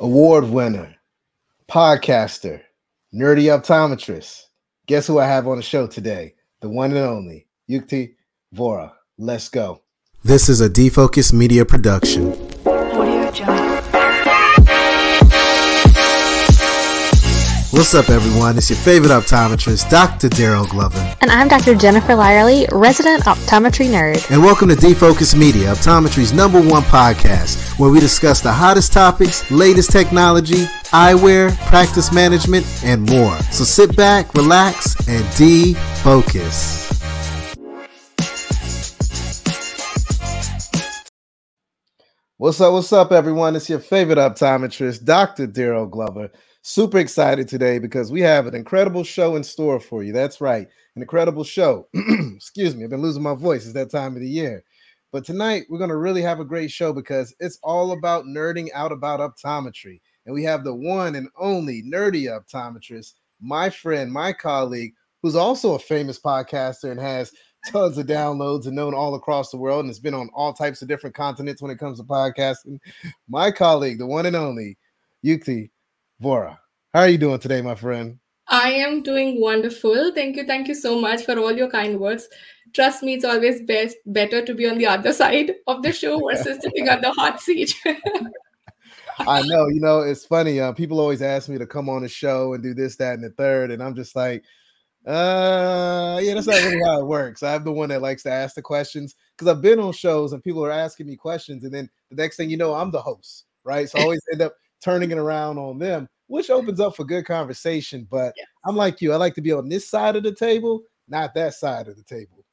award winner, podcaster, nerdy optometrist. Guess who I have on the show today? The one and only Ukti Vora. Let's go. This is a Defocus Media production. What's up, everyone? It's your favorite optometrist, Dr. Darryl Glover. And I'm Dr. Jennifer Lyerly, resident optometry nerd. And welcome to Defocus Media, optometry's number one podcast, where we discuss the hottest topics, latest technology, eyewear, practice management, and more. So sit back, relax, and defocus. What's up? What's up, everyone? It's your favorite optometrist, Dr. Darryl Glover. Super excited today because we have an incredible show in store for you. That's right, an incredible show. Excuse me, I've been losing my voice. It's that time of the year. But tonight, we're going to really have a great show because it's all about nerding out about optometry. And we have the one and only nerdy optometrist, my friend, my colleague, who's also a famous podcaster and has tons of downloads and known all across the world and has been on all types of different continents when it comes to podcasting. My colleague, the one and only Ukti Vora. How are you doing today, my friend? I am doing wonderful. Thank you. Thank you so much for all your kind words. Trust me, it's always best better to be on the other side of the show versus sitting on the hot seat. I know, you know, it's funny. Uh, people always ask me to come on the show and do this, that, and the third, and I'm just like, uh, yeah, that's not really how it works. I'm the one that likes to ask the questions because I've been on shows and people are asking me questions, and then the next thing you know, I'm the host, right? So I always end up turning it around on them, which opens up for good conversation. But yes. I'm like you, I like to be on this side of the table, not that side of the table.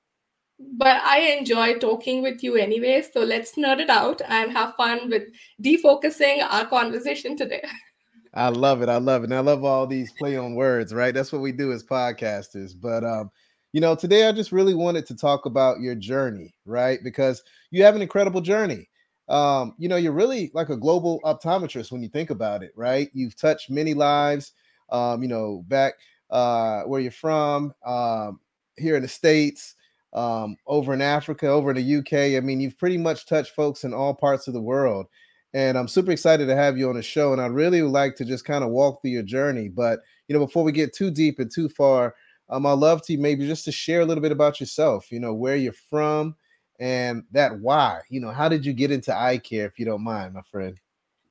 But I enjoy talking with you anyway. So let's nerd it out and have fun with defocusing our conversation today. I love it. I love it. And I love all these play on words, right? That's what we do as podcasters. But um, you know, today I just really wanted to talk about your journey, right? Because you have an incredible journey um, you know, you're really like a global optometrist when you think about it, right? You've touched many lives, um, you know, back uh, where you're from, um, here in the States, um, over in Africa, over in the UK. I mean, you've pretty much touched folks in all parts of the world. And I'm super excited to have you on the show. And I really would like to just kind of walk through your journey. But, you know, before we get too deep and too far, um, I'd love to maybe just to share a little bit about yourself, you know, where you're from, and that why. You know, how did you get into eye care, if you don't mind, my friend?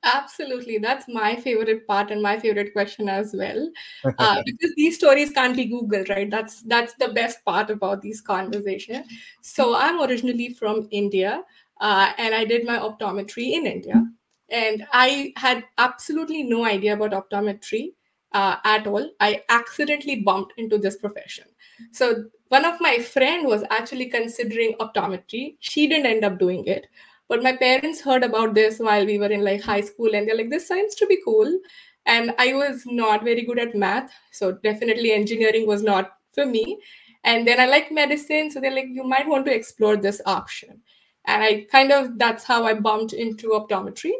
Absolutely. That's my favorite part and my favorite question as well. Uh, because these stories can't be Googled, right? That's that's the best part about these conversations. So I'm originally from India uh, and I did my optometry in India. And I had absolutely no idea about optometry uh, at all. I accidentally bumped into this profession. So one of my friend was actually considering optometry. She didn't end up doing it, but my parents heard about this while we were in like high school, and they're like, "This seems to be cool." And I was not very good at math, so definitely engineering was not for me. And then I like medicine, so they're like, "You might want to explore this option." And I kind of that's how I bumped into optometry.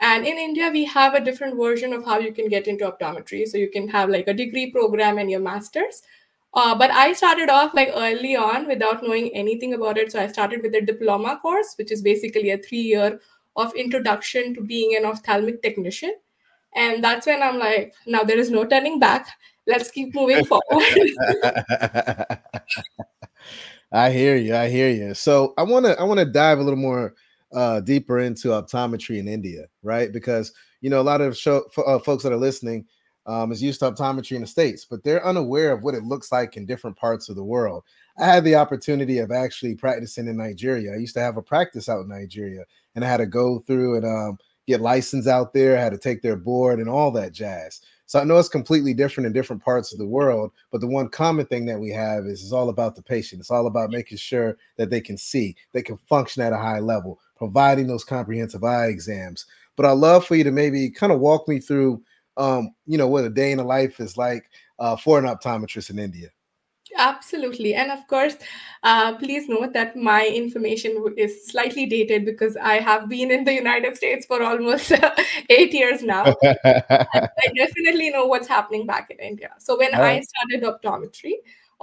And in India, we have a different version of how you can get into optometry. So you can have like a degree program and your master's. Uh, but I started off like early on without knowing anything about it. So I started with a diploma course, which is basically a three year of introduction to being an ophthalmic technician. And that's when I'm like, now there is no turning back. Let's keep moving forward. I hear you. I hear you. So I want to I want to dive a little more uh, deeper into optometry in India, right? Because you know a lot of show, uh, folks that are listening um, is used to optometry in the States, but they're unaware of what it looks like in different parts of the world. I had the opportunity of actually practicing in Nigeria. I used to have a practice out in Nigeria, and I had to go through and um, get licensed out there. I had to take their board and all that jazz. So I know it's completely different in different parts of the world, but the one common thing that we have is it's all about the patient. It's all about making sure that they can see, they can function at a high level, providing those comprehensive eye exams. But I'd love for you to maybe kind of walk me through um, you know, what a day in the life is like uh, for an optometrist in India. Absolutely. And of course, uh, please note that my information is slightly dated because I have been in the United States for almost eight years now. I definitely know what's happening back in India. So when I started optometry,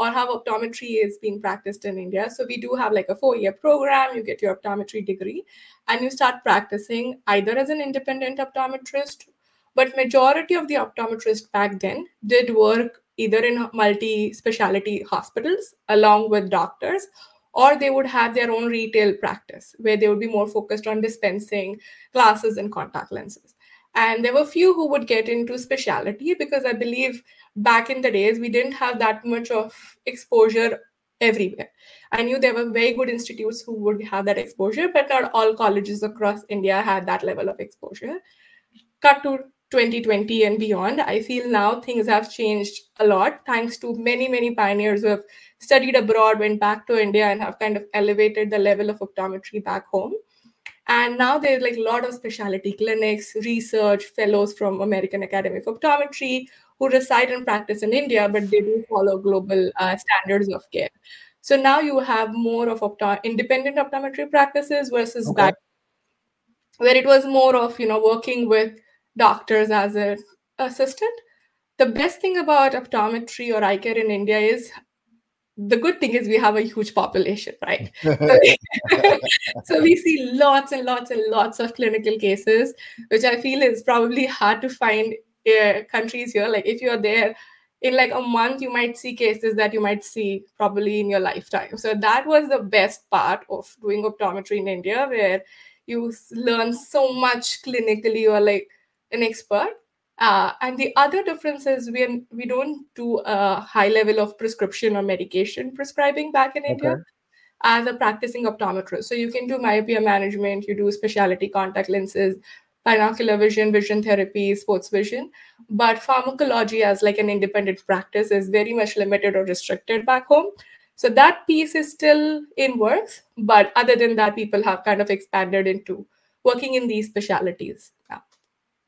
or how optometry is being practiced in India. So we do have like a four-year program. You get your optometry degree, and you start practicing either as an independent optometrist but majority of the optometrists back then did work either in multi-specialty hospitals along with doctors or they would have their own retail practice where they would be more focused on dispensing glasses and contact lenses and there were few who would get into specialty because i believe back in the days we didn't have that much of exposure everywhere. I knew there were very good institutes who would have that exposure but not all colleges across india had that level of exposure. Cut to 2020 and beyond i feel now things have changed a lot thanks to many many pioneers who have studied abroad went back to india and have kind of elevated the level of optometry back home and now there's like a lot of specialty clinics research fellows from american academy of optometry who reside and practice in india but they do follow global uh, standards of care so now you have more of opto- independent optometry practices versus okay. back where it was more of you know working with doctors as an assistant the best thing about optometry or eye care in india is the good thing is we have a huge population, right? so we see lots and lots and lots of clinical cases, which I feel is probably hard to find uh, countries here. Like if you're there in like a month, you might see cases that you might see probably in your lifetime. So that was the best part of doing optometry in India, where you learn so much clinically. You're like an expert uh, and the other difference is we we don't do a high level of prescription or medication prescribing back in okay. India as a practicing optometrist. So you can do myopia management, you do specialty contact lenses, binocular vision, vision therapy, sports vision. But pharmacology as like an independent practice is very much limited or restricted back home. So that piece is still in works. But other than that, people have kind of expanded into working in these specialities.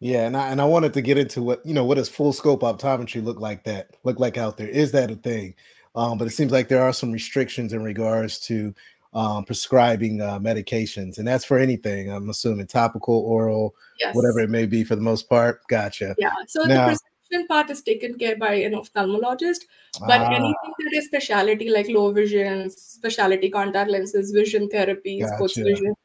Yeah, and I and I wanted to get into what you know what does full scope optometry look like that look like out there? Is that a thing? Um, but it seems like there are some restrictions in regards to um, prescribing uh, medications, and that's for anything. I'm assuming topical, oral, yes. whatever it may be, for the most part. Gotcha. Yeah. So now, the prescription part is taken care by an ophthalmologist, but ah, anything that is specialty like low vision, specialty contact lenses, vision therapy, gotcha. vision,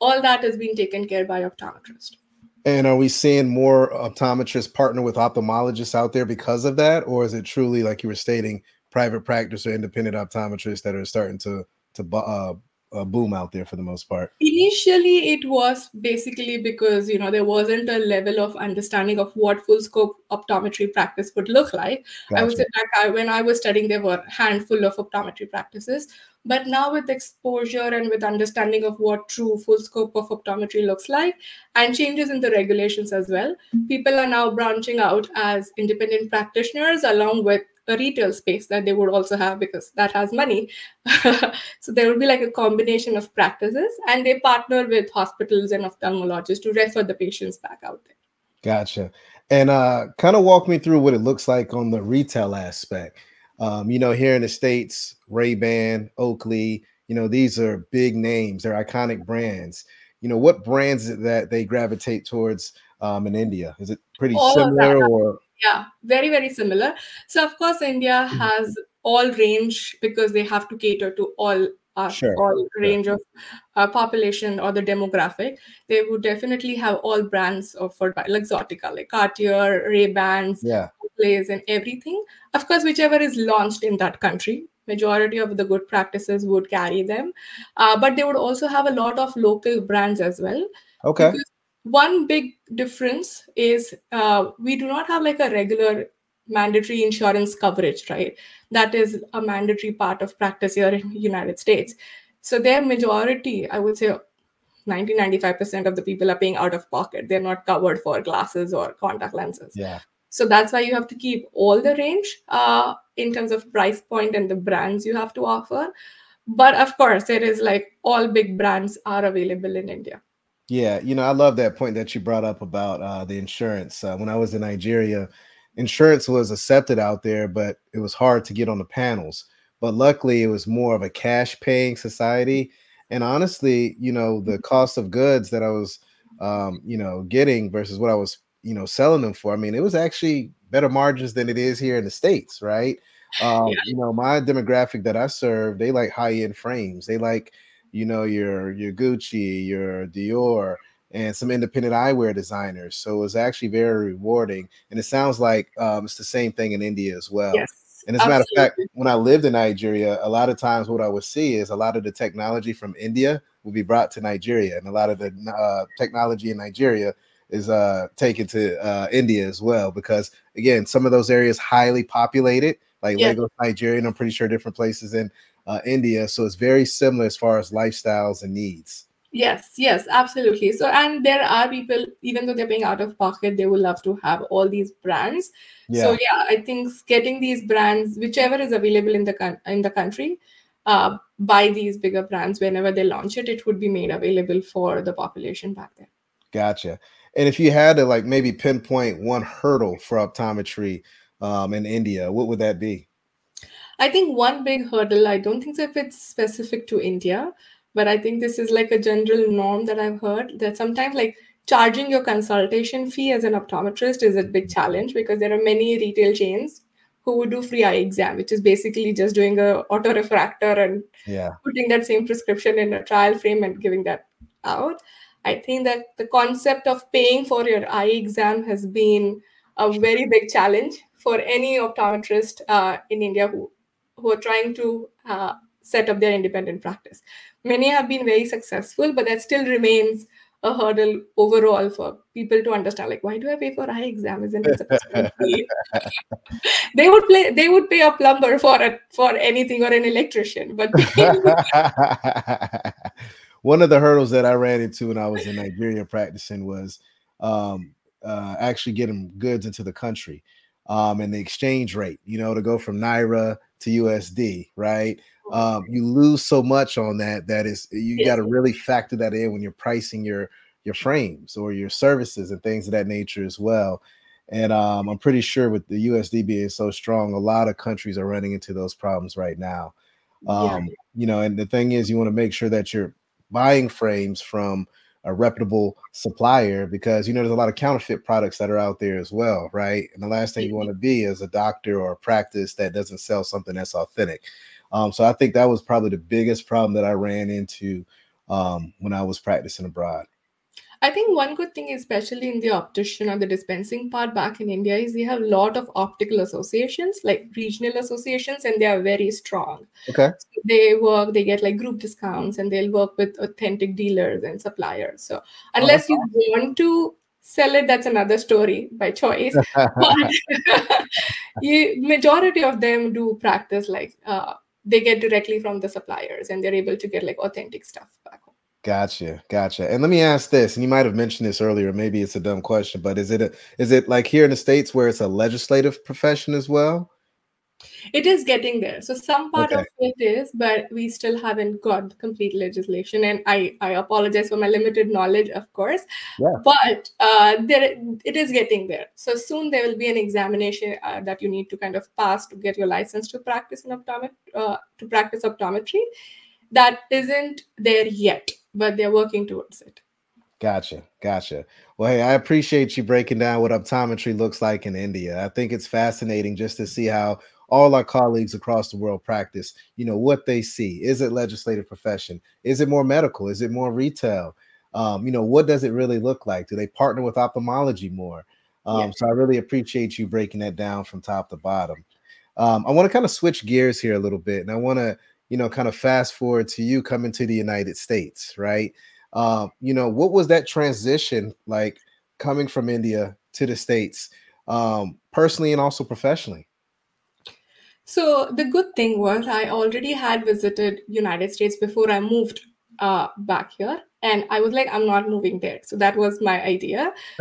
all that is being taken care by optometrist. And are we seeing more optometrists partner with ophthalmologists out there because of that, or is it truly like you were stating, private practice or independent optometrists that are starting to to uh, uh, boom out there for the most part? Initially, it was basically because you know there wasn't a level of understanding of what full scope optometry practice would look like. Gotcha. I would say back I, when I was studying, there were a handful of optometry practices, but now with exposure and with understanding of what true full scope of optometry looks like, and changes in the regulations as well, people are now branching out as independent practitioners along with a retail space that they would also have because that has money. so there will be like a combination of practices, and they partner with hospitals and ophthalmologists to refer the patients back out there. Gotcha. And uh, kind of walk me through what it looks like on the retail aspect. Um, you know, here in the states, Ray Ban, Oakley, you know, these are big names. They're iconic brands. You know, what brands that they gravitate towards um, in India? Is it pretty All similar or? Yeah very very similar so of course india mm-hmm. has all range because they have to cater to all uh, sure. all range sure. of uh, population or the demographic they would definitely have all brands of for exotica like cartier ray bans yeah plays and everything of course whichever is launched in that country majority of the good practices would carry them uh, but they would also have a lot of local brands as well okay because one big difference is uh, we do not have like a regular mandatory insurance coverage right? That is a mandatory part of practice here in united states. So their majority i would say 90 95% of the people are paying out of pocket. They're not covered for glasses or contact lenses. Yeah. So that's why you have to keep all the range uh, in terms of price point and the brands you have to offer. But of course there is like all big brands are available in india yeah, you know, I love that point that you brought up about uh, the insurance. Uh, when I was in Nigeria, insurance was accepted out there, but it was hard to get on the panels. But luckily, it was more of a cash paying society. And honestly, you know, the cost of goods that I was, um, you know, getting versus what I was, you know, selling them for, I mean, it was actually better margins than it is here in the States, right? Um, yeah. You know, my demographic that I serve, they like high end frames. They like, you know your your Gucci, your Dior, and some independent eyewear designers. So it was actually very rewarding. And it sounds like um, it's the same thing in India as well. Yes. And as a matter of fact, when I lived in Nigeria, a lot of times what I would see is a lot of the technology from India will be brought to Nigeria, and a lot of the uh, technology in Nigeria is uh, taken to uh, India as well. Because again, some of those areas highly populated, like yeah. Lagos, Nigeria, and I'm pretty sure different places in uh, India. So it's very similar as far as lifestyles and needs. Yes, yes, absolutely. So, and there are people, even though they're paying out of pocket, they would love to have all these brands. Yeah. So, yeah, I think getting these brands, whichever is available in the in the country, uh, buy these bigger brands whenever they launch it. It would be made available for the population back there. Gotcha. And if you had to like maybe pinpoint one hurdle for optometry um, in India, what would that be? I think one big hurdle, I don't think so if it's specific to India, but I think this is like a general norm that I've heard that sometimes like charging your consultation fee as an optometrist is a big challenge because there are many retail chains who would do free eye exam, which is basically just doing a auto refractor and yeah. putting that same prescription in a trial frame and giving that out. I think that the concept of paying for your eye exam has been a very big challenge for any optometrist uh, in India who who are trying to uh, set up their independent practice. Many have been very successful, but that still remains a hurdle overall for people to understand like why do i pay for eye exam isn't it supposed to be they would play they would pay a plumber for it for anything or an electrician but one of the hurdles that i ran into when i was in nigeria practicing was um, uh, actually getting goods into the country um, and the exchange rate you know to go from naira to usd right um, you lose so much on that that is you got to really factor that in when you're pricing your your frames or your services and things of that nature as well. And um, I'm pretty sure with the USD being so strong, a lot of countries are running into those problems right now. Um, yeah. You know, and the thing is, you want to make sure that you're buying frames from a reputable supplier because you know there's a lot of counterfeit products that are out there as well, right? And the last thing you want to be is a doctor or a practice that doesn't sell something that's authentic. Um, so I think that was probably the biggest problem that I ran into um, when I was practicing abroad. I think one good thing, especially in the optician or the dispensing part back in India, is they have a lot of optical associations, like regional associations, and they are very strong. Okay. So they work, they get like group discounts, and they'll work with authentic dealers and suppliers. So unless oh, you want to sell it, that's another story by choice. but you, majority of them do practice like uh, they get directly from the suppliers and they're able to get like authentic stuff back. Gotcha, gotcha. And let me ask this, and you might have mentioned this earlier. Maybe it's a dumb question, but is it a, is it like here in the states where it's a legislative profession as well? It is getting there. So some part okay. of it is, but we still haven't got complete legislation. And I, I apologize for my limited knowledge, of course. Yeah. But uh, there it is getting there. So soon there will be an examination uh, that you need to kind of pass to get your license to practice in optometry, uh, to practice optometry. That isn't there yet, but they're working towards it. Gotcha. Gotcha. Well, hey, I appreciate you breaking down what optometry looks like in India. I think it's fascinating just to see how all our colleagues across the world practice, you know, what they see. Is it legislative profession? Is it more medical? Is it more retail? Um, you know, what does it really look like? Do they partner with ophthalmology more? Um, yeah. So I really appreciate you breaking that down from top to bottom. Um, I want to kind of switch gears here a little bit, and I want to, you know, kind of fast forward to you coming to the United States, right? Um, you know, what was that transition like coming from India to the States, um, personally and also professionally? So the good thing was I already had visited United States before I moved uh, back here, and I was like, I'm not moving there. So that was my idea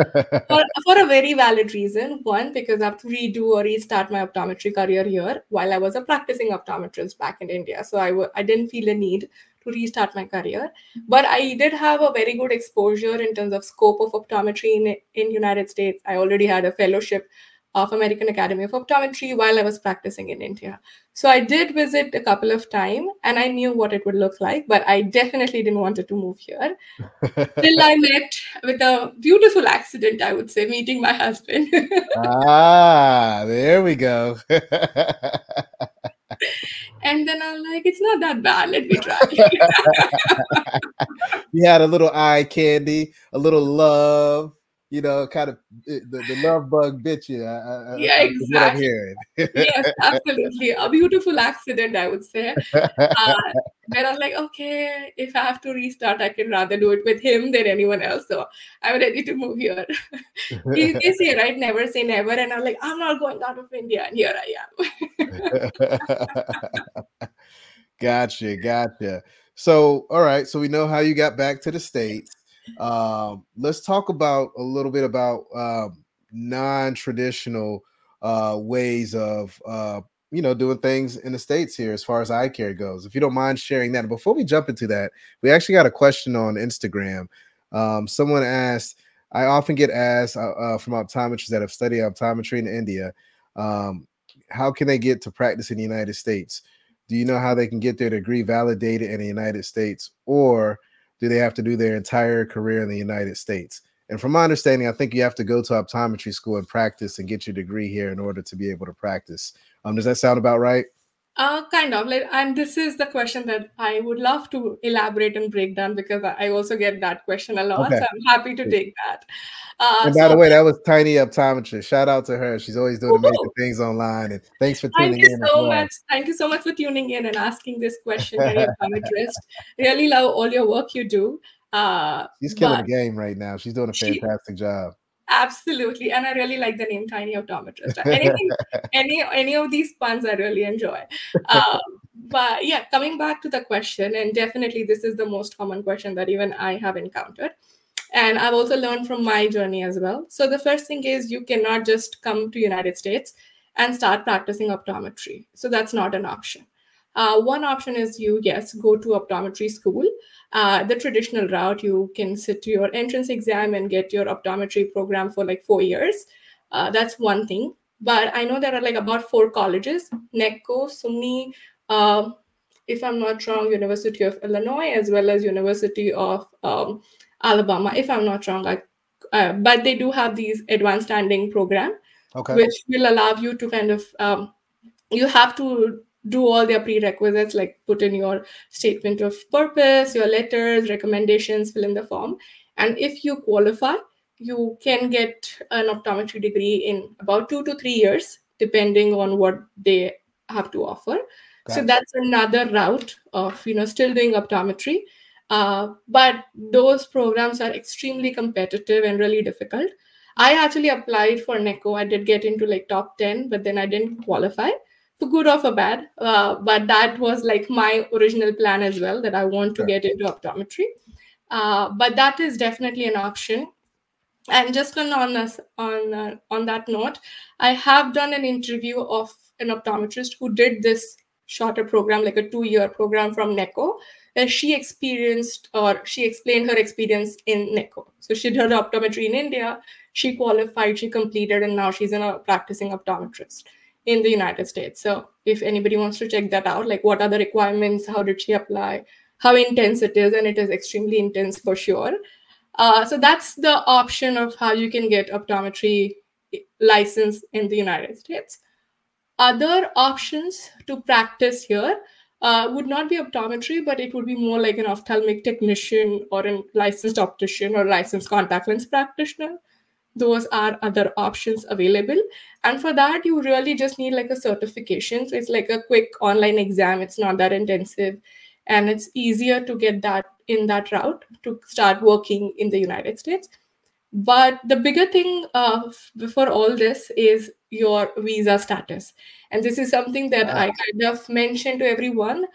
for, for a very valid reason. One, because I have to redo or restart my optometry career here while I was a practicing optometrist back in India. So I w- I didn't feel the need to restart my career, but I did have a very good exposure in terms of scope of optometry in in United States. I already had a fellowship of American Academy of Optometry while I was practicing in India. So I did visit a couple of times and I knew what it would look like, but I definitely didn't want to move here. Till I met with a beautiful accident, I would say, meeting my husband. ah, there we go. and then I'm like, it's not that bad. Let me try. you had a little eye candy, a little love you know, kind of eh, the, the love bug bit you. I, I, yeah, exactly. yes, absolutely. A beautiful accident, I would say. Uh, but I'm like, okay, if I have to restart, I can rather do it with him than anyone else. So I'm ready to move here. they, they say, right, never say never. And I'm like, I'm not going out of India. And here I am. gotcha, gotcha. So, all right. So we know how you got back to the States. Um, let's talk about a little bit about um, non-traditional uh, ways of uh, you know doing things in the states here as far as eye care goes. If you don't mind sharing that. Before we jump into that, we actually got a question on Instagram. Um, someone asked. I often get asked uh, uh, from optometrists that have studied optometry in India, um, how can they get to practice in the United States? Do you know how they can get their degree validated in the United States, or do they have to do their entire career in the United States? And from my understanding, I think you have to go to optometry school and practice and get your degree here in order to be able to practice. Um, does that sound about right? Uh, kind of like, and this is the question that I would love to elaborate and break down because I also get that question a lot. Okay. So I'm happy to take that. Uh, and by so, the way, that was Tiny Optometrist. Shout out to her. She's always doing amazing things online. And thanks for tuning thank you in. So well. much. Thank you so much for tuning in and asking this question, Optometrist. really love all your work you do. Uh, She's killing the game right now. She's doing a fantastic she, job. Absolutely, and I really like the name Tiny Optometrist. Anything, any any of these puns I really enjoy. Um, but yeah, coming back to the question, and definitely this is the most common question that even I have encountered, and I've also learned from my journey as well. So the first thing is you cannot just come to United States and start practicing optometry. So that's not an option. Uh, one option is you, yes, go to optometry school. Uh, the traditional route, you can sit to your entrance exam and get your optometry program for like four years. Uh, that's one thing. But I know there are like about four colleges NECO, SUNY, uh, if I'm not wrong, University of Illinois, as well as University of um, Alabama, if I'm not wrong. I, uh, but they do have these advanced standing program, okay. which will allow you to kind of um, you have to do all their prerequisites like put in your statement of purpose your letters recommendations fill in the form. And if you qualify you can get an optometry degree in about two to three years depending on what they have to offer. So that's another route of you know still doing optometry. Uh, but those programs are extremely competitive and really difficult. I actually applied for NECO. I did get into like top 10 but then i didn't qualify for good or for bad. Uh, but that was like my original plan as well that I want to get into optometry. Uh, but that is definitely an option. And just on on on uh, on that note, I have done an interview of an optometrist who did this shorter program, like a two-year program from NECO, where she experienced or she explained her experience in NECO. So she did her optometry in India, she qualified, she completed, and now she's in a practicing optometrist in the United States. So if anybody wants to check that out, like what are the requirements, how did she apply, how intense it is, and it is extremely intense for sure. Uh, so that's the option of how you can get optometry license in the United States. Other options to practice here uh, would not be optometry, but it would be more like an ophthalmic technician or a licensed optician or licensed contact lens practitioner those are other options available. And for that you really just need like a certification. So it's like a quick online exam. It's not that intensive. And it's easier to get that in that route to start working in the united states. But the bigger thing uh, before all this is your visa status. And this is something that i kind of mentioned to everyone.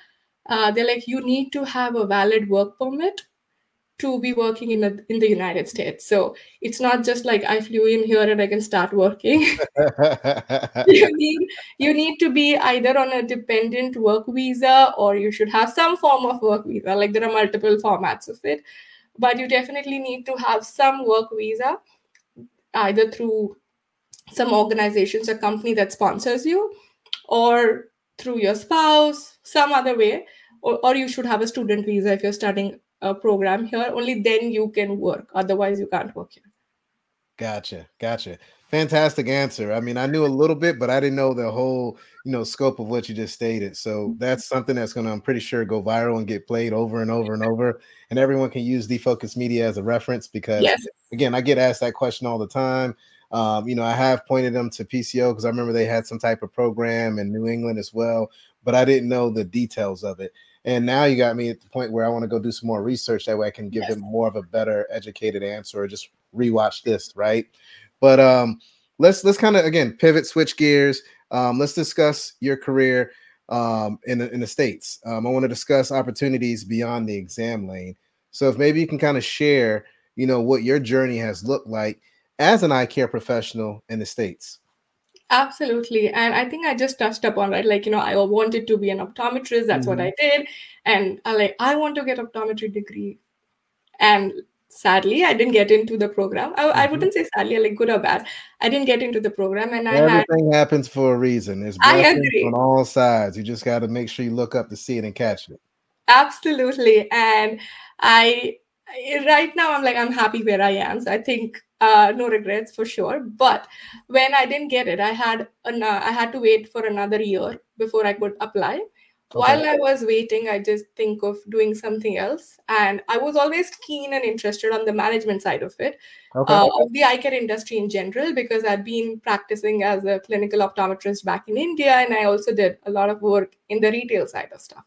Uh, they're like you need to have a valid work permit to be working in the in the United States. So it's not just like I flew in here and I can start working. you need you need to be either on a dependent work visa or you should have some form of work visa. Like there are multiple formats of it, but you definitely need to have some work visa, either through some organizations or company that sponsors you, or through your spouse, some other way, or, or you should have a student visa if you're studying a program here only then you can work otherwise you can't work here Gotcha. Gotcha. Fantastic answer. I mean, I knew a little bit, but I didn't know the whole, you know, scope of what you just stated. So Mm-hmm. that's something that's going to, I'm pretty sure, go viral and get played over and over and over. And everyone can use Defocus Media as a reference because, Yes. again, I get asked that question all the time. Um, you know, I have pointed them to PCO because I remember they had some type of program in New England as well, but I didn't know the details of it. And now you got me at the point where I want to go do some more research. That way I can give Yes. them more of a better educated answer or just rewatch this, right? But um, let's let's kind of again pivot, switch gears. Um, let's discuss your career um, in the, in the states. Um, I want to discuss opportunities beyond the exam lane. So if maybe you can kind of share, you know, what your journey has looked like as an eye care professional in the states. Absolutely. And I think I just touched upon, right? Like, you know, I wanted to be an optometrist. That's what Mhm. I did. And I like, I want to get optometry degree. And sadly, I didn't get into the program. I, I Mhm. wouldn't say sadly, like good or bad. I didn't get into the program. And I had, Everything happens for a reason. I agree. on all sides. You just got to make sure you look up to see it and catch it. Absolutely. And I, I- right now, I'm like, I'm happy where I am. So I think uh, no regrets for sure. But when I didn't get it, I had an, uh, I had to wait for another year before I could apply. While I was waiting, I just think of doing something else. And I was always keen and interested on the management side of it, Okay. uh, of the eye care industry in general, because I've been practicing as a clinical optometrist back in India. And I also did a lot of work in the retail side of stuff.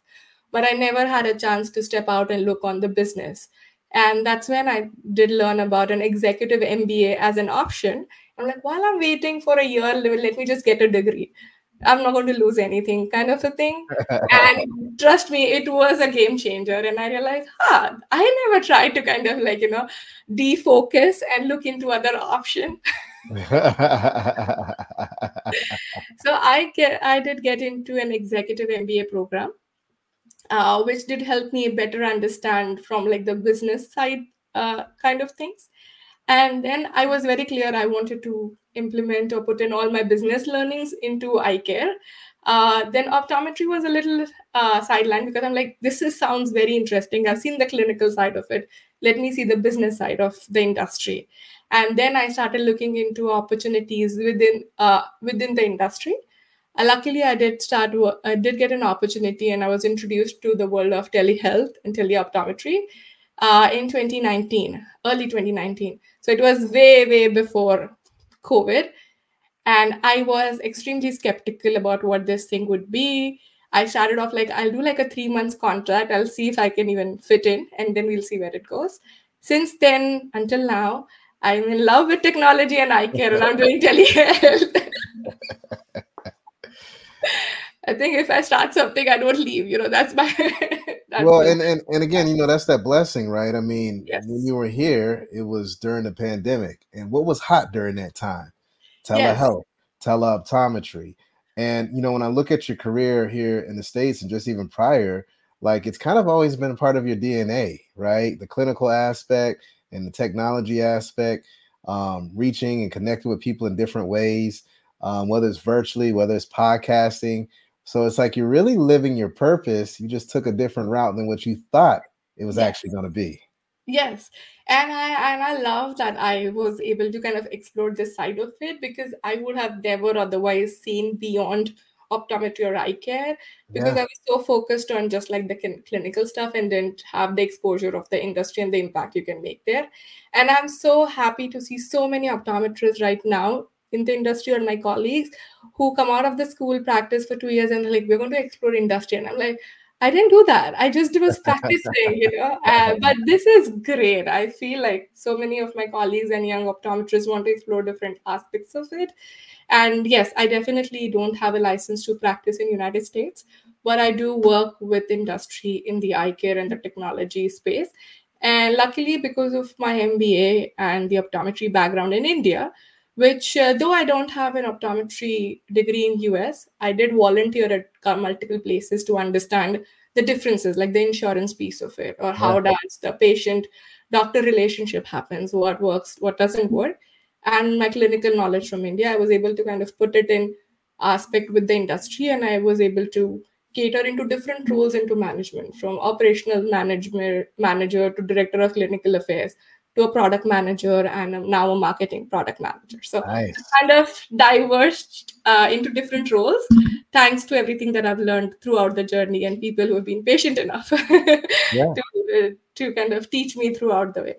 But I never had a chance to step out and look on the business. And that's when I did learn about an executive MBA as an option. I'm like, while I'm waiting for a year, let me just get a degree. I'm not going to lose anything, kind of a thing. And trust me, it was a game changer. And I realized, huh, I never tried to kind of like, you know, defocus and look into other option. So I get, I did get into an executive MBA program, uh, which did help me better understand from like the business side uh, kind of things. And then I was very clear I wanted to implement or put in all my business learnings into eye care. Uh, then optometry was a little uh, sideline because I'm like, this is sounds very interesting. I've seen the clinical side of it. Let me see the business side of the industry. And then I started looking into opportunities within uh, within the industry. Luckily, I did start. I did get an opportunity, and I was introduced to the world of telehealth and teleoptometry uh, in 2019, early 2019. So it was way, way before COVID. And I was extremely skeptical about what this thing would be. I started off like, I'll do like a three months contract. I'll see if I can even fit in, and then we'll see where it goes. Since then until now, I'm in love with technology and eye care, and I'm doing telehealth. I think if I start something, I don't leave. You know, that's my. that's well, my- and, and and again, you know, that's that blessing, right? I mean, Yes. when you were here, it was during the pandemic, and what was hot during that time? Yes. Telehealth, teleoptometry, and you know, when I look at your career here in the states, and just even prior, like it's kind of always been a part of your DNA, right? The clinical aspect and the technology aspect, um, reaching and connecting with people in different ways, um, whether it's virtually, whether it's podcasting. So it's like you're really living your purpose. You just took a different route than what you thought it was Yes. actually going to be. Yes, and I and I love that I was able to kind of explore this side of it because I would have never otherwise seen beyond optometry or eye care because Yeah. I was so focused on just like the clin- clinical stuff and didn't have the exposure of the industry and the impact you can make there. And I'm so happy to see so many optometrists right now in the industry or my colleagues who come out of the school practice for two years and they're like, we're going to explore industry. And I'm like, I didn't do that. I just was practicing, you know. Uh, but this is great. I feel like so many of my colleagues and young optometrists want to explore different aspects of it. And yes, I definitely don't have a license to practice in United States, but I do work with industry in the eye care and the technology space. And luckily, because of my MBA and the optometry background in India, which uh, though I don't have an optometry degree in US, I did volunteer at multiple places to understand the differences, like the insurance piece of it, or how does the patient doctor relationship happens, what works, what doesn't work. And my clinical knowledge from India, I was able to kind of put it in aspect with the industry, and I was able to cater into different roles into management, from operational management manager to director of clinical affairs, to a product manager and now a marketing product manager. So nice. kind of diverged uh, into different roles thanks to everything that I've learned throughout the journey and people who have been patient enough yeah. to, uh, to kind of teach me throughout the way.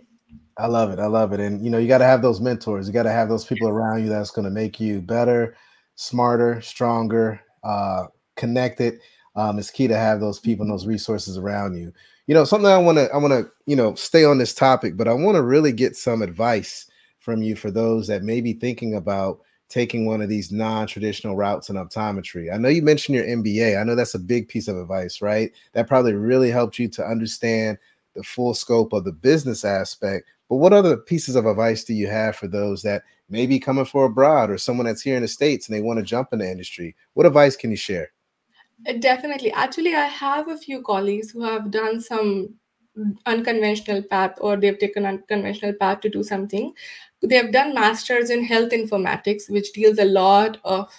I love it. I love it. And you know, you got to have those mentors. You got to have those people around you that's going to make you better, smarter, stronger, uh, connected. Um, it's key to have those people and those resources around you. You know, something I want to I want to you know stay on this topic, but I want to really get some advice from you for those that may be thinking about taking one of these non-traditional routes in optometry. I know you mentioned your MBA. I know that's a big piece of advice, right? That probably really helped you to understand the full scope of the business aspect. But what other pieces of advice do you have for those that may be coming for abroad or someone that's here in the States and they want to jump in the industry? What advice can you share? Definitely. Actually, I have a few colleagues who have done some unconventional path or they've taken unconventional path to do something. They have done masters in health informatics, which deals a lot of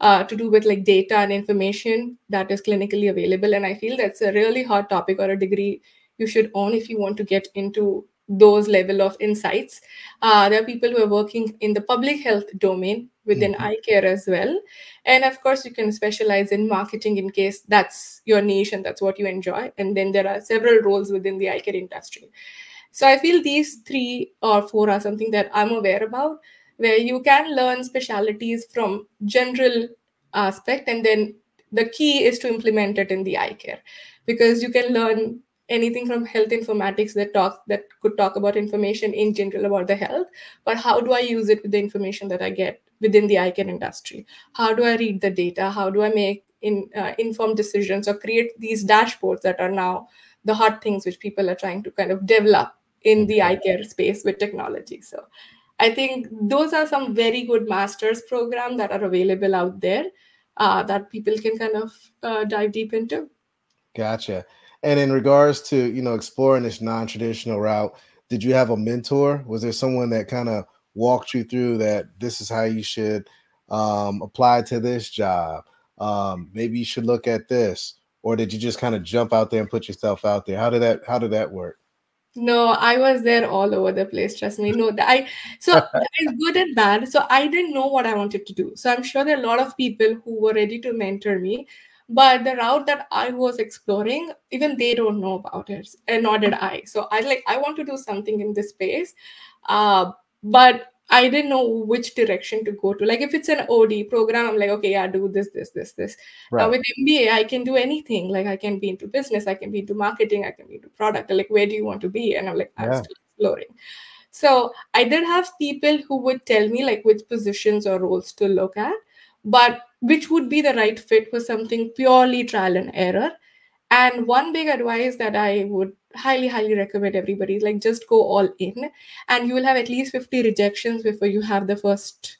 uh, to do with like data and information that is clinically available. And I feel that's a really hot topic or a degree you should own if you want to get into those level of insights. Uh, there are people who are working in the public health domain within mm-hmm. eye care as well. And of course, you can specialize in marketing in case that's your niche and that's what you enjoy. And then there are several roles within the eye care industry. So I feel these three or four are something that I'm aware about, where you can learn specialities from general aspect, and then the key is to implement it in the eye care, because you can learn anything from health informatics that talks that could talk about information in general about the health but how do i use it with the information that i get within the eye care industry. How do i read the data? How do i make in uh, informed decisions or create these dashboards that are now the hot things which people are trying to kind of develop in the eye care space with technology? So i think those are some very good masters program that are available out there uh, that people can kind of uh, dive deep into. Gotcha. And in regards to you know exploring this non-traditional route, did you have a mentor? Was there someone that kind of walked you through that this is how you should um, apply to this job? Um, maybe you should look at this, or did you just kind of jump out there and put yourself out there? How did that How did that work? No, I was there all over the place. Trust me. No, I so I'm good at that. So I didn't know what I wanted to do. So I'm sure there are a lot of people who were ready to mentor me, but the route that i was exploring even they don't know about it and nor did i so i like i want to do something in this space uh, but I didn't know which direction to go to. Like if it's an OD program, I'm like, okay, yeah, do this, this, this, this. Right. Uh, with MBA, I can do anything. Like I can be into business, I can be into marketing, I can be into product. Like where do you want to be? And I'm like, I'm yeah. still exploring. So I did have people who would tell me like which positions or roles to look at but which would be the right fit for something purely trial and error. And one big advice that I would highly, highly recommend everybody is like just go all in, and you will have at least 50 rejections before you have the first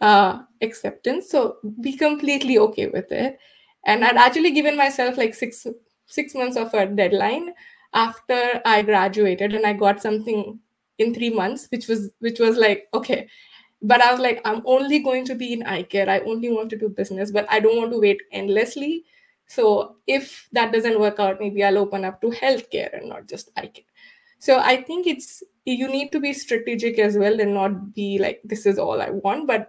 uh, acceptance. So be completely okay with it. And I'd actually given myself like six six months of a deadline after I graduated, and I got something in three months, which was which was like okay, but I was like, I'm only going to be in eye care. I only want to do business, but I don't want to wait endlessly. So if that doesn't work out, maybe I'll open up to healthcare and not just eye care. So I think it's you need to be strategic as well and not be like this is all I want, but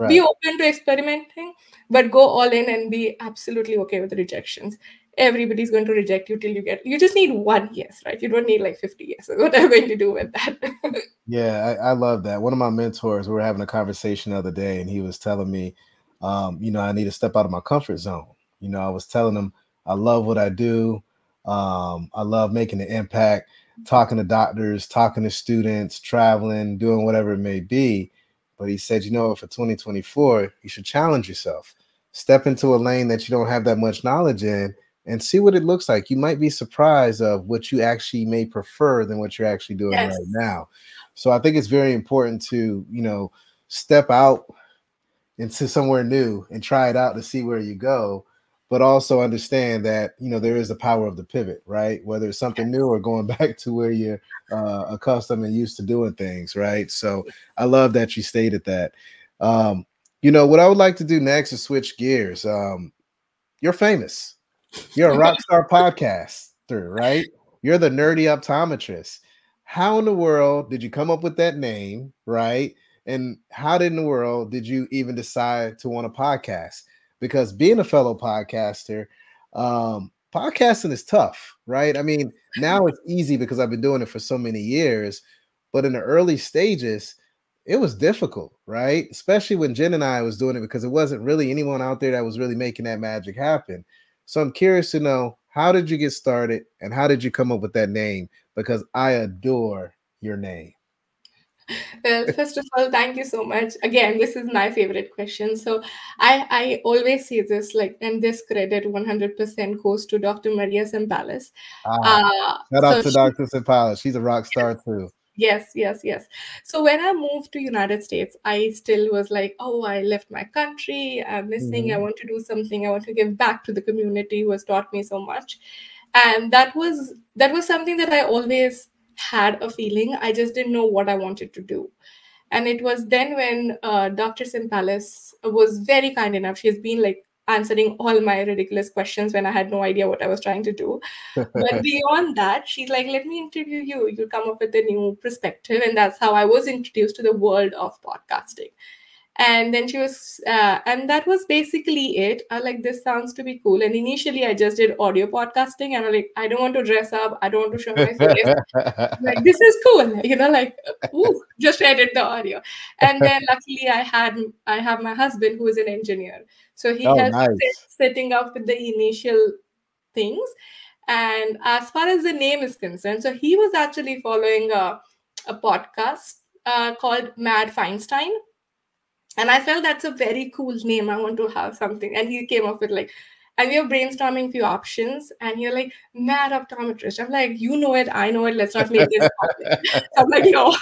right. be open to experimenting, but go all in and be absolutely okay with rejections. Everybody's going to reject you till you get you just need one yes right? You don't need like 50 yeses. What are you going to do with that? Yeah I, I, love that. One of my mentors we were having a conversation the other day and he was telling me um, you know i need to step out of my comfort zone you know i was telling him i love what i do um, i love making an impact talking to doctors talking to students traveling doing whatever it may be but he said you know for 2024 you should challenge yourself step into a lane that you don't have that much knowledge in and see what it looks like. You might be surprised of what you actually may prefer than what you're actually doing yes. right now. So I think it's very important to, you know, step out into somewhere new and try it out to see where you go, but also understand that, you know, there is the power of the pivot, right? Whether it's something new or going back to where you're uh, accustomed and used to doing things, right? So I love that you stated that. Um, you know, what I would like to do next is switch gears. Um, you're famous you're a rock star podcaster, right? You're the nerdy optometrist. how in the world did you come up with that name, right? And how did in the world did you even decide to want a podcast? Because being a fellow podcaster, um, podcasting is tough, right? I mean, now it's easy because I've been doing it for so many years, but in the early stages, it was difficult, right? Especially when Jen and I was doing it because it wasn't really anyone out there that was really making that magic happen. So I'm curious to know how did you get started and how did you come up with that name? Because I adore your name. Well, first of all, thank you so much. Again, this is my favorite question. So I, I always say this, like, and this credit 100% goes to Dr. Maria Sampalis. Ah, uh, shout out so to she, Dr. Sampalis. She's a rock star too yes yes yes so when i moved to united states i still was like oh i left my country i'm missing mm-hmm. i want to do something i want to give back to the community who has taught me so much and that was that was something that i always had a feeling i just didn't know what i wanted to do and it was then when uh, dr Sampalis was very kind enough she has been like answering all my ridiculous questions when I had no idea what I was trying to do. but beyond that, she's like, let me interview you. You'll come up with a new perspective. And that's how I was introduced to the world of podcasting and then she was uh, and that was basically it. I like this sounds to be cool. And initially i just did audio podcasting and i'm like i don't want to dress up. I don't want to show my face. Like this is cool you know like ooh, just edit the audio. And then luckily i had i have my husband who is an engineer. So he oh, helped nice. setting up with the initial things. And as far as the name is concerned so he was actually following a, a podcast uh, called mad fientist and I felt that's a very cool name. I want to have something. And he came up with like, and we were brainstorming a few options, and you're like, mad optometrist. I'm like, you know it, I know it. Let's not make this I'm like, no.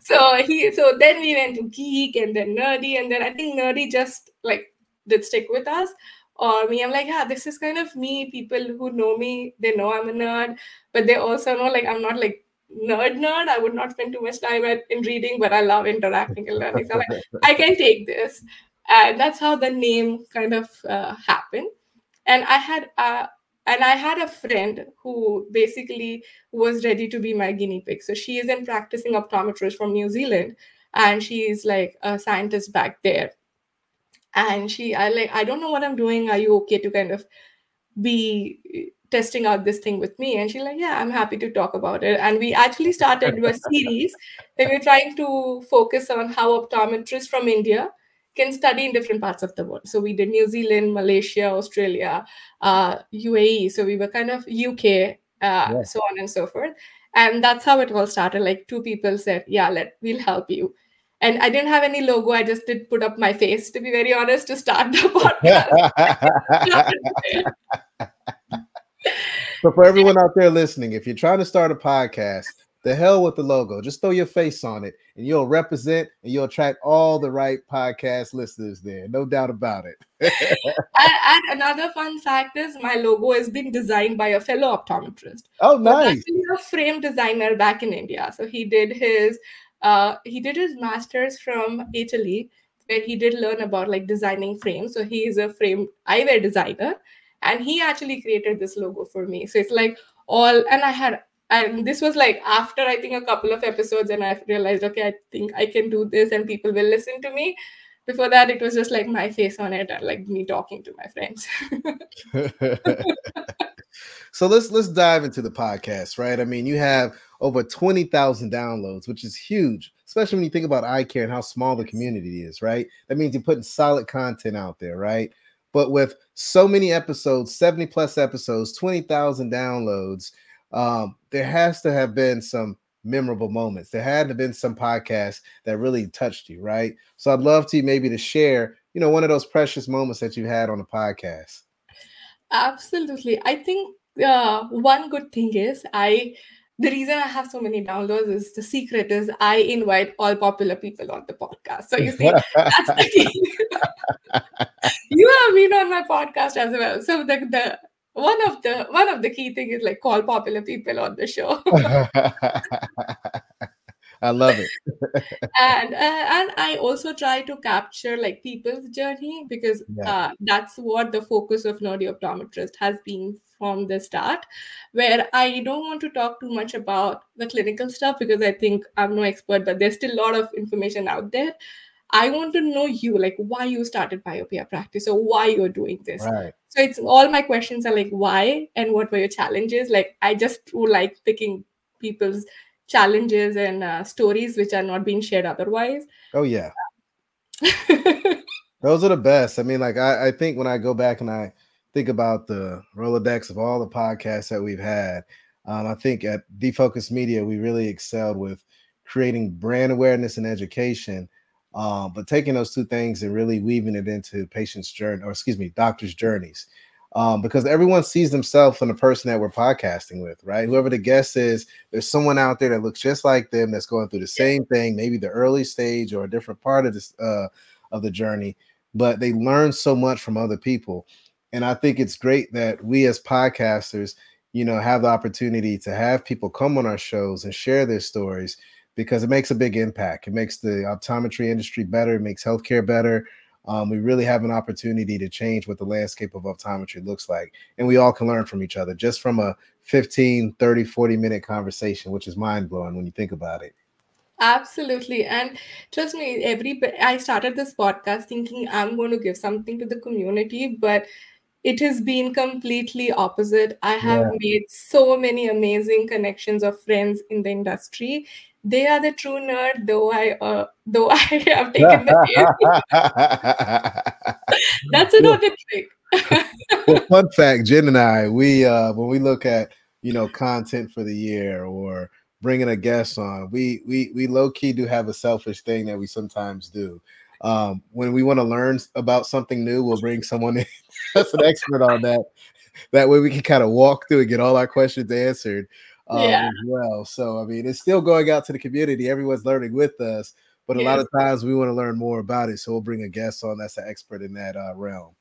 so he, so then we went to geek and then nerdy, and then I think nerdy just like did stick with us. Or me, I'm like, yeah, this is kind of me. People who know me, they know I'm a nerd, but they also know like I'm not like nerd nerd. I would not spend too much time at, in reading, but I love interacting and learning. So like, I can take this. And that's how the name kind of uh, happened. And I had uh, and I had a friend who basically was ready to be my guinea pig. So she is a practicing optometrist from New Zealand, and she's like a scientist back there. And she, I like, I don't know what I'm doing. Are you okay to kind of be testing out this thing with me and she's like yeah i'm happy to talk about it. And we actually started a series that we're trying to focus on how optometrists from india can study in different parts of the world. So we did new zealand malaysia australia uh, uae so we were kind of uk uh, so on and so forth. And that's how it all started. Like two people said yeah let we'll help you. And I didn't have any logo. I just did put up my face, to be very honest, to start the podcast. so for everyone out there listening, if you're trying to start a podcast, the hell with the logo. Just throw your face on it and you'll represent and you'll attract all the right podcast listeners there. No doubt about it. and, and, another fun fact is my logo has been designed by a fellow optometrist. Oh, nice. Actually a frame designer back in India. So he did his uh, he did his masters from Italy where he did learn about like designing frames. So he is a frame eyewear designer and he actually created this logo for me. So it's like all and i had and this was like after i think a couple of episodes and i realized okay i think i can do this and people will listen to me. Before that it was just like my face on it and like me talking to my friends. So let's let's dive into the podcast right? I mean you have over 20,000 downloads which is huge especially when you think about eye care and how small the community is right? That means you're putting solid content out there right but with so many episodes 70 plus episodes 20,000 downloads um, there has to have been some memorable moments there had to have been some podcasts that really touched you right so i'd love to maybe to share you know one of those precious moments that you had on the podcast absolutely i think uh, one good thing is i the reason I have so many downloads is the secret is I invite all popular people on the podcast. So you see, that's the key. you have been on my podcast as well. So the, the one of the one of the key thing is like call popular people on the show. I love it. and uh, and I also try to capture like people's journey because yeah. uh, that's what the focus of Nerdy Optometrist has been from the start, where I don't want to talk too much about the clinical stuff because I think I'm no expert, but there's still a lot of information out there. I want to know you, like why you started myopia practice or why you're doing this. Right. So it's all my questions are like why and what were your challenges. Like I just like picking people's challenges and uh, stories which are not being shared otherwise. Oh yeah. Those are the best. I mean, like I, I think when I go back and I think about the Rolodex of all the podcasts that we've had, um, I think at Defocus Media we really excelled with creating brand awareness and education um, but taking those two things and really weaving it into patients' journey, or excuse me, doctors' journeys, um, because everyone sees themselves in the person that we're podcasting with, right? Whoever the guest is, there's someone out there that looks just like them that's going through the same thing, maybe the early stage or a different part of this uh, of the journey, but they learn so much from other people, and I think it's great that we as podcasters, you know, have the opportunity to have people come on our shows and share their stories because it makes a big impact. It makes the optometry industry better, it makes healthcare better. Um, we really have an opportunity to change what the landscape of optometry looks like. And we all can learn from each other just from a 15, 30, 40 minute conversation, which is mind blowing when you think about it. Absolutely. And trust me, every I started this podcast thinking I'm going to give something to the community, but it has been completely opposite. I have yeah. made so many amazing connections of friends in the industry they are the true nerd though i uh, though i have taken the that's another trick. Well, fun fact jen and i we uh when we look at you know content for the year or bringing a guest on we we we low-key do have a selfish thing that we sometimes do. Um when we want to learn about something new we'll bring someone in that's an expert on that. That way we can kind of walk through and get all our questions answered um, yeah. as well. So I mean, it's still going out to the community. Everyone's learning with us, but a yes. lot of times we want to learn more about it. So we'll bring a guest on that's an expert in that uh, realm.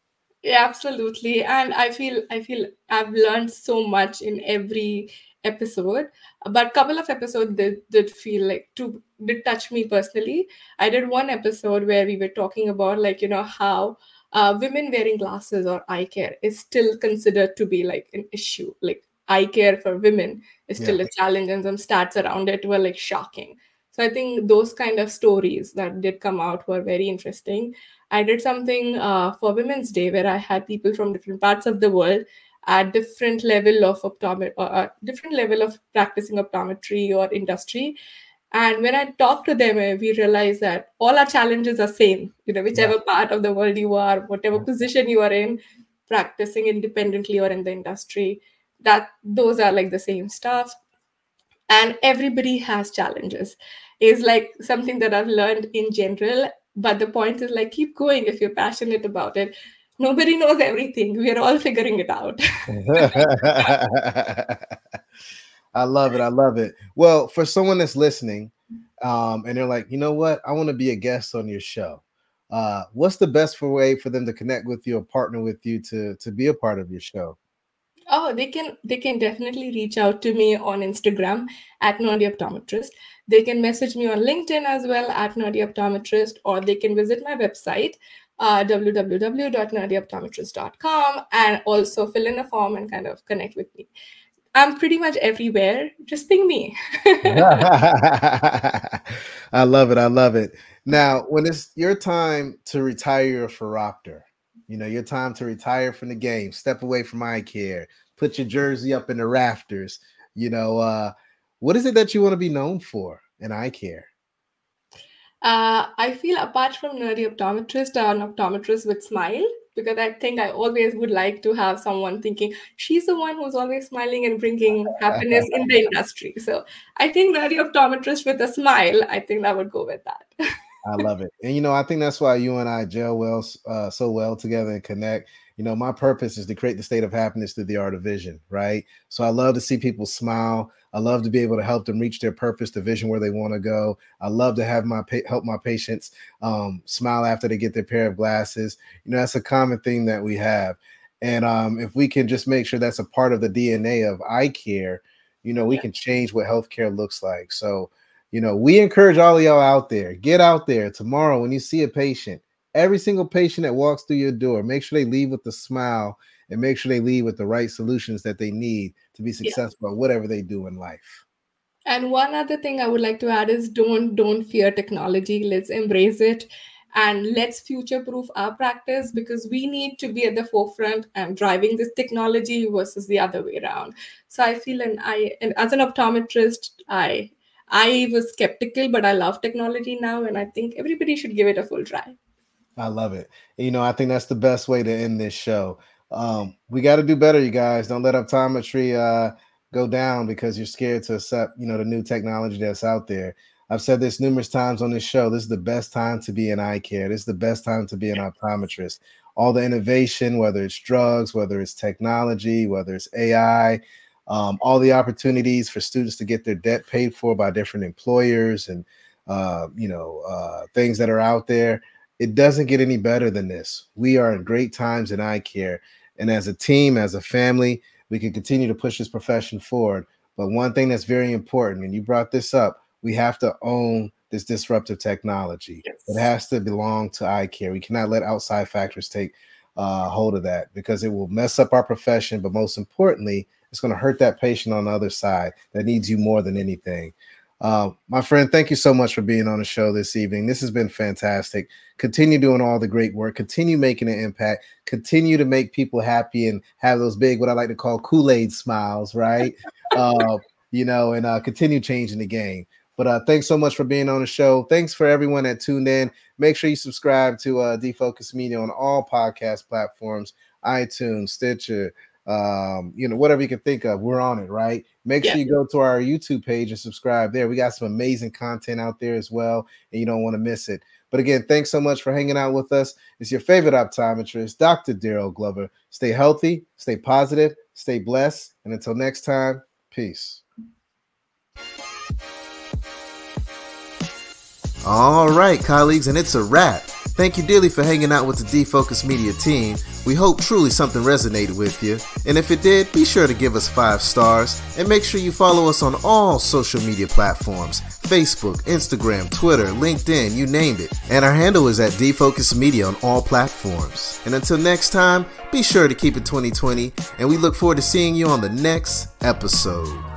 Yeah, absolutely. And I feel I feel I've learned so much in every episode. But a couple of episodes did, did feel like to did touch me personally. I did one episode where we were talking about like you know how uh, women wearing glasses or eye care is still considered to be like an issue. Like eye care for women is still yeah. a challenge and some stats around it were like shocking. So i think those kind of stories that did come out were very interesting. I did something uh, for women's day where i had people from different parts of the world at different level of optometry uh, different level of practicing optometry or industry. And when i talked to them uh, we realized that all our challenges are same. You know whichever yeah. part of the world you are whatever position you are in practicing independently or in the industry that those are like the same stuff. And everybody has challenges. Is like something that i've learned in general but the point is like keep going if you're passionate about it. Nobody knows everything. We're all figuring it out. I love it. I love it. Well for someone that's listening um, and they're like you know what? I want to be a guest on your show. Uh, what's the best way for them to connect with you or partner with you to to be a part of your show Oh, they can they can definitely reach out to me on Instagram at Nerdy Optometrist. They can message me on LinkedIn as well at Nerdy Optometrist, or they can visit my website uh, www.nerdyoptometrist.com and also fill in a form and kind of connect with me. I'm pretty much everywhere. Just ping me. I love it. I love it. Now, when it's your time to retire your phoropter, you know, your time to retire from the game, step away from eye care, put your jersey up in the rafters. You know, uh, what is it that you want to be known for in eye care? Uh, I feel apart from nerdy optometrist, an optometrist with smile because I think I always would like to have someone thinking she's the one who's always smiling and bringing happiness in the industry. So I think nerdy optometrist with a smile, I think that would go with that. I love it. And you know, I think that's why you and I gel well uh, so well together and connect. You know, my purpose is to create the state of happiness through the art of vision, right? So I love to see people smile. I love to be able to help them reach their purpose, the vision where they want to go. I love to have my pa- help my patients um, smile after they get their pair of glasses. You know, that's a common thing that we have. And um, if we can just make sure that's a part of the DNA of eye care, you know, we yeah. can change what healthcare looks like. So you know, we encourage all of y'all out there, get out there tomorrow when you see a patient, every single patient that walks through your door, make sure they leave with a smile and make sure they leave with the right solutions that they need to be successful yeah. at whatever they do in life. And one other thing I would like to add is don't don't fear technology. Let's embrace it and let's future proof our practice because we need to be at the forefront and driving this technology versus the other way around. So I feel and I and as an optometrist, I I was skeptical, but I love technology now, and I think everybody should give it a full try. I love it. You know, I think that's the best way to end this show. Um, we got to do better, you guys. Don't let optometry uh, go down because you're scared to accept, you know, the new technology that's out there. I've said this numerous times on this show. This is the best time to be in eye care. This is the best time to be an optometrist. All the innovation, whether it's drugs, whether it's technology, whether it's AI, um, all the opportunities for students to get their debt paid for by different employers and uh, you know uh, things that are out there. It doesn't get any better than this. We are in great times in eye care, and as a team, as a family, we can continue to push this profession forward. But one thing that's very important, and you brought this up, we have to own this disruptive technology. Yes. It has to belong to eye care. We cannot let outside factors take uh, hold of that because it will mess up our profession. But most importantly, it's going to hurt that patient on the other side that needs you more than anything. Uh, my friend, thank you so much for being on the show this evening. This has been fantastic. Continue doing all the great work. Continue making an impact. Continue to make people happy and have those big, what I like to call Kool Aid smiles, right? uh, you know, and uh, continue changing the game. But uh, thanks so much for being on the show. Thanks for everyone that tuned in. Make sure you subscribe to uh, Defocus Media on all podcast platforms iTunes, Stitcher, um, you know, whatever you can think of, we're on it, right? Make yeah. sure you go to our YouTube page and subscribe there. We got some amazing content out there as well, and you don't want to miss it. But again, thanks so much for hanging out with us. It's your favorite optometrist, Dr. Darryl Glover. Stay healthy, stay positive, stay blessed, and until next time, peace. All right, colleagues, and it's a wrap. Thank you dearly for hanging out with the Defocus Media team. We hope truly something resonated with you. And if it did, be sure to give us five stars and make sure you follow us on all social media platforms Facebook, Instagram, Twitter, LinkedIn, you named it. And our handle is at Defocus Media on all platforms. And until next time, be sure to keep it 2020, and we look forward to seeing you on the next episode.